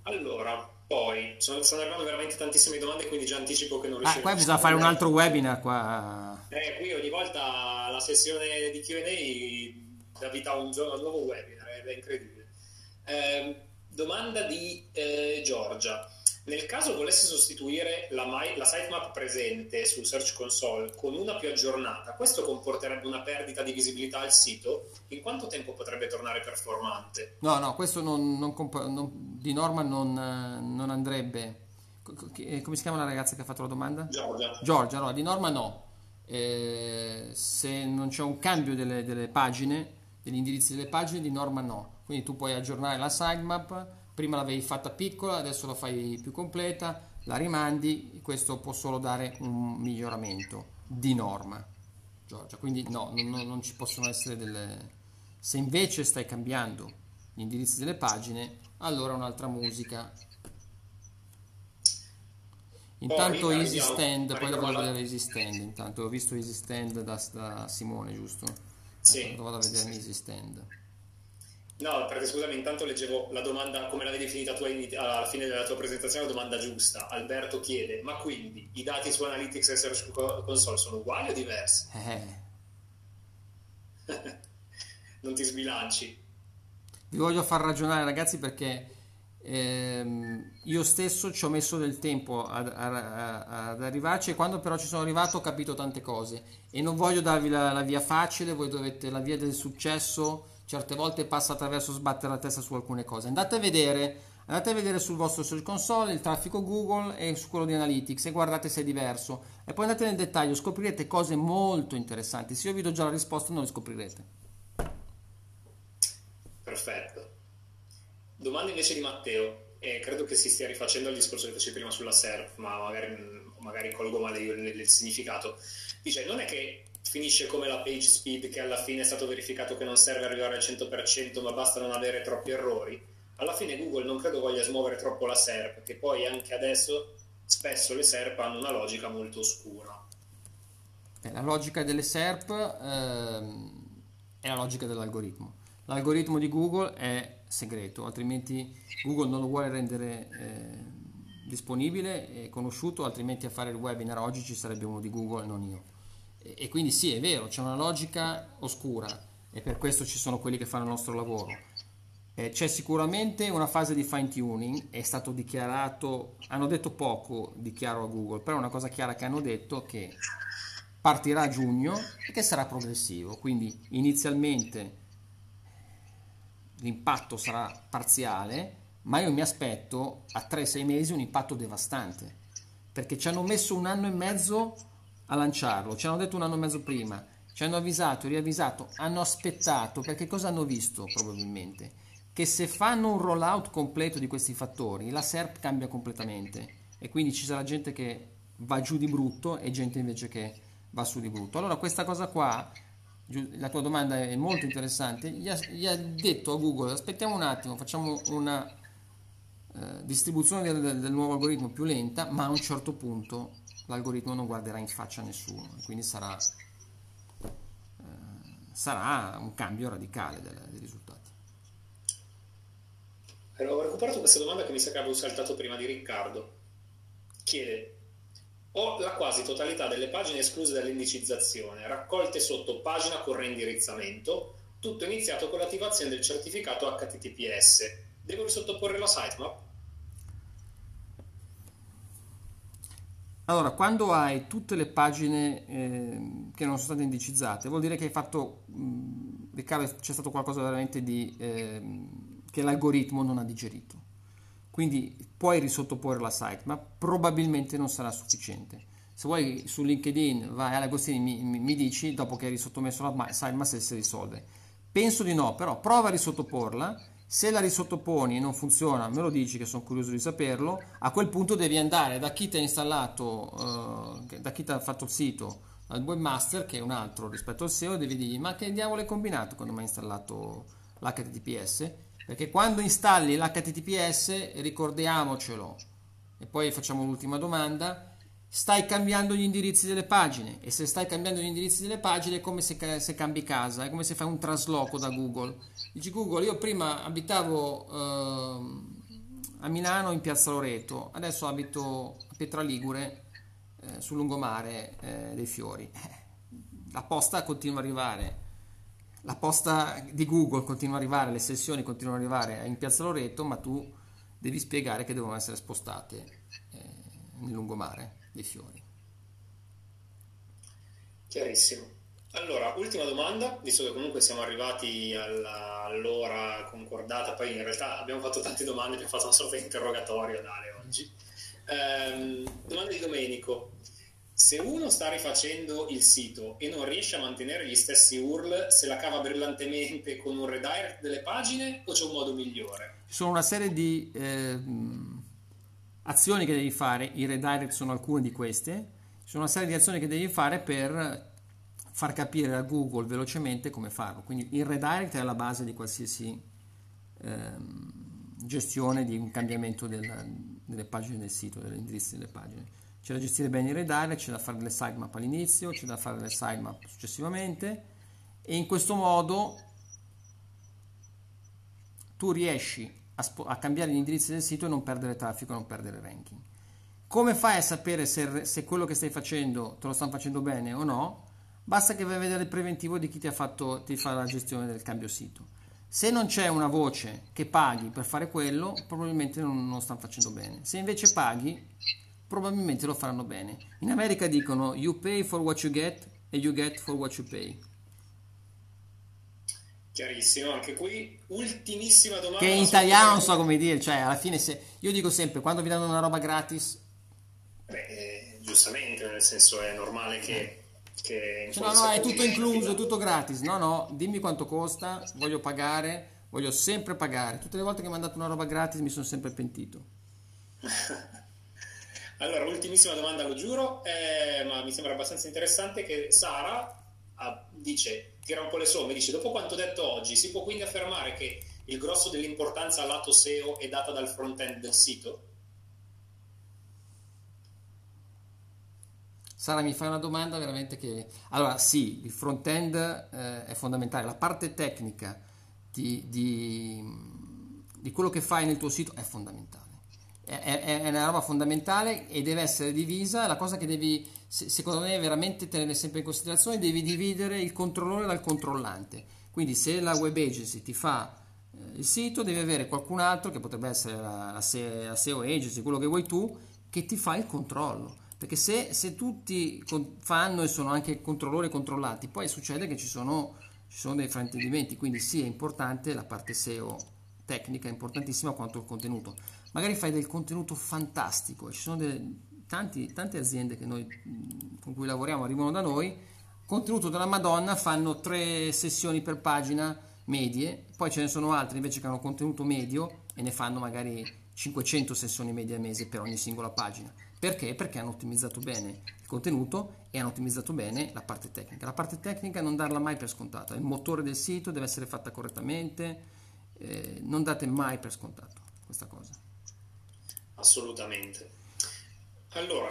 Allora, poi sono, stanno arrivando veramente tantissime domande, quindi già anticipo che non riuscirò ah, qua bisogna fare un altro webinar qua. Eh, qui ogni volta la sessione di Q&A dà vita a un, giorno, a un nuovo webinar, è incredibile. Eh, domanda di eh, Giorgia. Nel caso volesse sostituire la, my, la sitemap presente sul Search Console con una più aggiornata, questo comporterebbe una perdita di visibilità al sito? In quanto tempo potrebbe tornare performante? No, no, questo non, non non, di norma non, non, andrebbe. Eh, come si chiama la ragazza che ha fatto la domanda? Giorgia. Giorgia, no, di norma no. Eh, se non c'è un cambio delle, delle pagine, degli indirizzi delle pagine, di norma no. Quindi tu puoi aggiornare la sitemap prima l'avevi fatta piccola, adesso la fai più completa, la rimandi, questo può solo dare un miglioramento di norma, Giorgia. Quindi no, non, non ci possono essere delle... Se invece stai cambiando gli indirizzi delle pagine, allora un'altra musica. Intanto poi, Easy Stand, poi dovrò vedere Easy Stand, intanto ho visto Easy Stand da, da Simone, giusto? Sì. Allora, vado a vedere Easy Stand. No, perché scusami, intanto leggevo la domanda, come l'avevi definita tu alla fine della tua presentazione, la domanda giusta. Alberto chiede, ma quindi i dati su Analytics e Search Console sono uguali o diversi? Eh. <laughs> non ti sbilanci. Vi voglio far ragionare ragazzi perché ehm, io stesso ci ho messo del tempo ad, ad, arrivarci e quando però ci sono arrivato ho capito tante cose e non voglio darvi la, la via facile, voi dovete la via del successo certe volte passa attraverso sbattere la testa su alcune cose. Andate a vedere Andate a vedere sul vostro Search Console il traffico Google e su quello di Analytics e guardate se è diverso. E poi andate nel dettaglio, scoprirete cose molto interessanti. Se io vi do già la risposta non le scoprirete. Perfetto. Domanda invece di Matteo. E credo che si stia rifacendo al discorso che facevi prima sulla SERP, ma magari, magari colgo male io il, il significato. Dice, non è che finisce come la page speed che alla fine è stato verificato che non serve arrivare al 100% ma basta non avere troppi errori alla fine Google non credo voglia smuovere troppo la SERP, che poi anche adesso spesso le SERP hanno una logica molto oscura. Eh, la logica delle SERP ehm, è la logica dell'algoritmo. L'algoritmo di Google è segreto, altrimenti Google non lo vuole rendere eh, disponibile e conosciuto, altrimenti a fare il webinar oggi ci sarebbe uno di Google non io. E, quindi sì, è vero, c'è una logica oscura e per questo ci sono quelli che fanno il nostro lavoro. Eh, c'è sicuramente una fase di fine tuning, è stato dichiarato, hanno detto poco di chiaro a Google, però una cosa chiara che hanno detto che partirà a giugno e che sarà progressivo, quindi inizialmente l'impatto sarà parziale, ma io mi aspetto a 3-6 mesi un impatto devastante, perché ci hanno messo un anno e mezzo a lanciarlo, ci hanno detto un anno e mezzo prima, ci hanno avvisato, riavvisato, hanno aspettato, perché cosa hanno visto probabilmente? che se fanno un rollout completo di questi fattori, la SERP cambia completamente. E quindi ci sarà gente che va giù di brutto e gente invece che va su di brutto. Allora questa cosa qua, la tua domanda è molto interessante, gli ha, gli ha detto a Google aspettiamo un attimo, facciamo una eh, distribuzione del, del, nuovo algoritmo più lenta, ma a un certo punto l'algoritmo non guarderà in faccia nessuno, quindi sarà, eh, sarà un cambio radicale del, del risultato. Ho recuperato questa domanda che mi sa che avevo saltato prima di Riccardo. Chiede, ho la quasi totalità delle pagine escluse dall'indicizzazione, raccolte sotto pagina con reindirizzamento, tutto iniziato con l'attivazione del certificato HTTPS. Devo risottoporre la sitemap? Allora, quando hai tutte le pagine eh, che non sono state indicizzate, vuol dire che hai fatto, mh, Riccardo, c'è stato qualcosa veramente di... Eh, che l'algoritmo non ha digerito. Quindi puoi risottoporre la site, ma probabilmente non sarà sufficiente. Se vuoi su LinkedIn vai all'Agostini mi, mi, mi dici dopo che hai risottomesso la site, ma se si risolve. Penso di no, però prova a risottoporla. Se la risottoponi e non funziona, me lo dici che sono curioso di saperlo. A quel punto devi andare da chi ti ha installato, uh, da chi ti ha fatto il sito, al webmaster, che è un altro rispetto al SEO, e devi dirgli ma che diavolo hai combinato quando mi hai installato l'HTTPS? Perché quando installi l'HTTPS, ricordiamocelo, e poi facciamo l'ultima domanda, stai cambiando gli indirizzi delle pagine e se stai cambiando gli indirizzi delle pagine è come se, se cambi casa, è come se fai un trasloco da Google. Dici Google, io prima abitavo eh, a Milano in Piazza Loreto, adesso abito a Pietraligure eh, sul lungomare eh, dei Fiori. <laughs> La posta continua ad arrivare la posta di Google continua ad arrivare, le sessioni continuano ad arrivare in Piazza Loreto, ma tu devi spiegare che devono essere spostate eh, nel lungomare dei fiori. Chiarissimo. Allora, ultima domanda, visto che comunque siamo arrivati alla, all'ora concordata, poi in realtà abbiamo fatto tante domande, abbiamo fatto una sorta di interrogatorio Dale oggi. Ehm, domanda di Domenico. Se uno sta rifacendo il sito e non riesce a mantenere gli stessi URL, se la cava brillantemente con un redirect delle pagine o c'è un modo migliore? Ci sono una serie di eh, azioni che devi fare, i redirect sono alcune di queste, sono una serie di azioni che devi fare per far capire a Google velocemente come farlo. Quindi il redirect è la base di qualsiasi eh, gestione di un cambiamento del, delle pagine del sito, degli indirizzi delle pagine c'è da gestire bene i redirect, c'è da fare le sitemap all'inizio, c'è da fare le sitemap successivamente e in questo modo tu riesci a, sp- a, cambiare gli indirizzi del sito e non perdere traffico, non perdere ranking. Come fai a sapere se, se, quello che stai facendo te lo stanno facendo bene o no? Basta che vai a vedere il preventivo di chi ti, ha fatto, ti fa la gestione del cambio sito. Se non c'è una voce che paghi per fare quello, probabilmente non lo stanno facendo bene. Se invece paghi, probabilmente lo faranno bene. In America dicono you pay for what you get e you get for what you pay. Chiarissimo, anche qui ultimissima domanda. Che in italiano non so come dire, cioè alla fine se io dico sempre quando vi danno una roba gratis Beh, eh, giustamente, nel senso è normale che, che cioè, no, no, è tutto incluso, tutto gratis. No, no, dimmi quanto costa, voglio pagare, voglio sempre pagare. Tutte le volte che mi hanno dato una roba gratis mi sono sempre pentito. <laughs> allora, ultimissima domanda, lo giuro, eh, ma mi sembra abbastanza interessante che Sara ah, dice tira un po' le somme, dice dopo quanto detto oggi si può quindi affermare che il grosso dell'importanza al lato SEO è data dal front-end del sito? Sara mi fai una domanda veramente che... Allora sì, il front-end eh, è fondamentale, la parte tecnica di, di, di, quello che fai nel tuo sito è fondamentale. È, è, una roba fondamentale e deve essere divisa, la cosa che devi secondo me veramente tenere sempre in considerazione, devi dividere il controllore dal controllante. Quindi se la web agency ti fa eh, il sito, devi avere qualcun altro, che potrebbe essere la, la, SEO agency, quello che vuoi tu, che ti fa il controllo. Perché se, se tutti fanno e sono anche controllori controllati, poi succede che ci sono, ci sono dei fraintendimenti. Quindi sì, è importante la parte SEO tecnica, è importantissima quanto il contenuto. Magari fai del contenuto fantastico, ci sono delle, tanti, tante aziende noi, con cui lavoriamo arrivano da noi, contenuto della Madonna, fanno tre sessioni per pagina medie, poi ce ne sono altri invece che hanno contenuto medio e ne fanno magari 500 sessioni medie al mese per ogni singola pagina. Perché? Perché hanno ottimizzato bene il contenuto e hanno ottimizzato bene la parte tecnica. La parte tecnica non darla mai per scontata, il motore del sito deve essere fatta correttamente, eh, non date mai per scontato questa cosa. Assolutamente. Allora,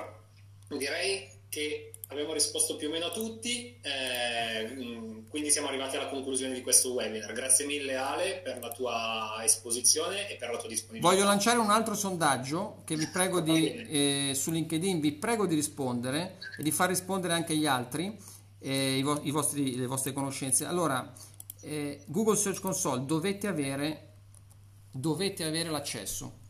direi che abbiamo risposto più o meno a tutti, eh, quindi siamo arrivati alla conclusione di questo webinar. Grazie mille Ale per la tua esposizione e per la tua disponibilità. Voglio lanciare un altro sondaggio che vi prego di, eh, su LinkedIn, vi prego di rispondere e di far rispondere anche gli altri, eh, i, vo- i vostri, le vostre conoscenze. Allora, eh, Google Search Console dovete avere, dovete avere l'accesso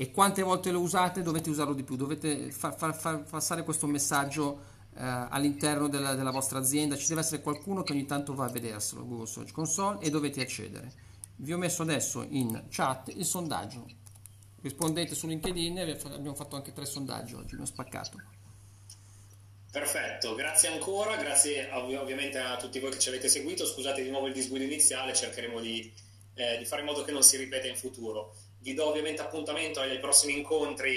e quante volte lo usate dovete usarlo di più, dovete far, far, far passare questo messaggio eh, all'interno della, della, vostra azienda, ci deve essere qualcuno che ogni tanto va a vederselo, Google Search Console e dovete accedere. Vi ho messo adesso in chat il sondaggio, rispondete su LinkedIn, abbiamo fatto anche tre sondaggi oggi, ho spaccato. Perfetto, grazie ancora, grazie ovviamente a tutti voi che ci avete seguito, scusate di nuovo il disguido iniziale, cercheremo di, eh, di fare in modo che non si ripeta in futuro. Vi do ovviamente appuntamento ai prossimi incontri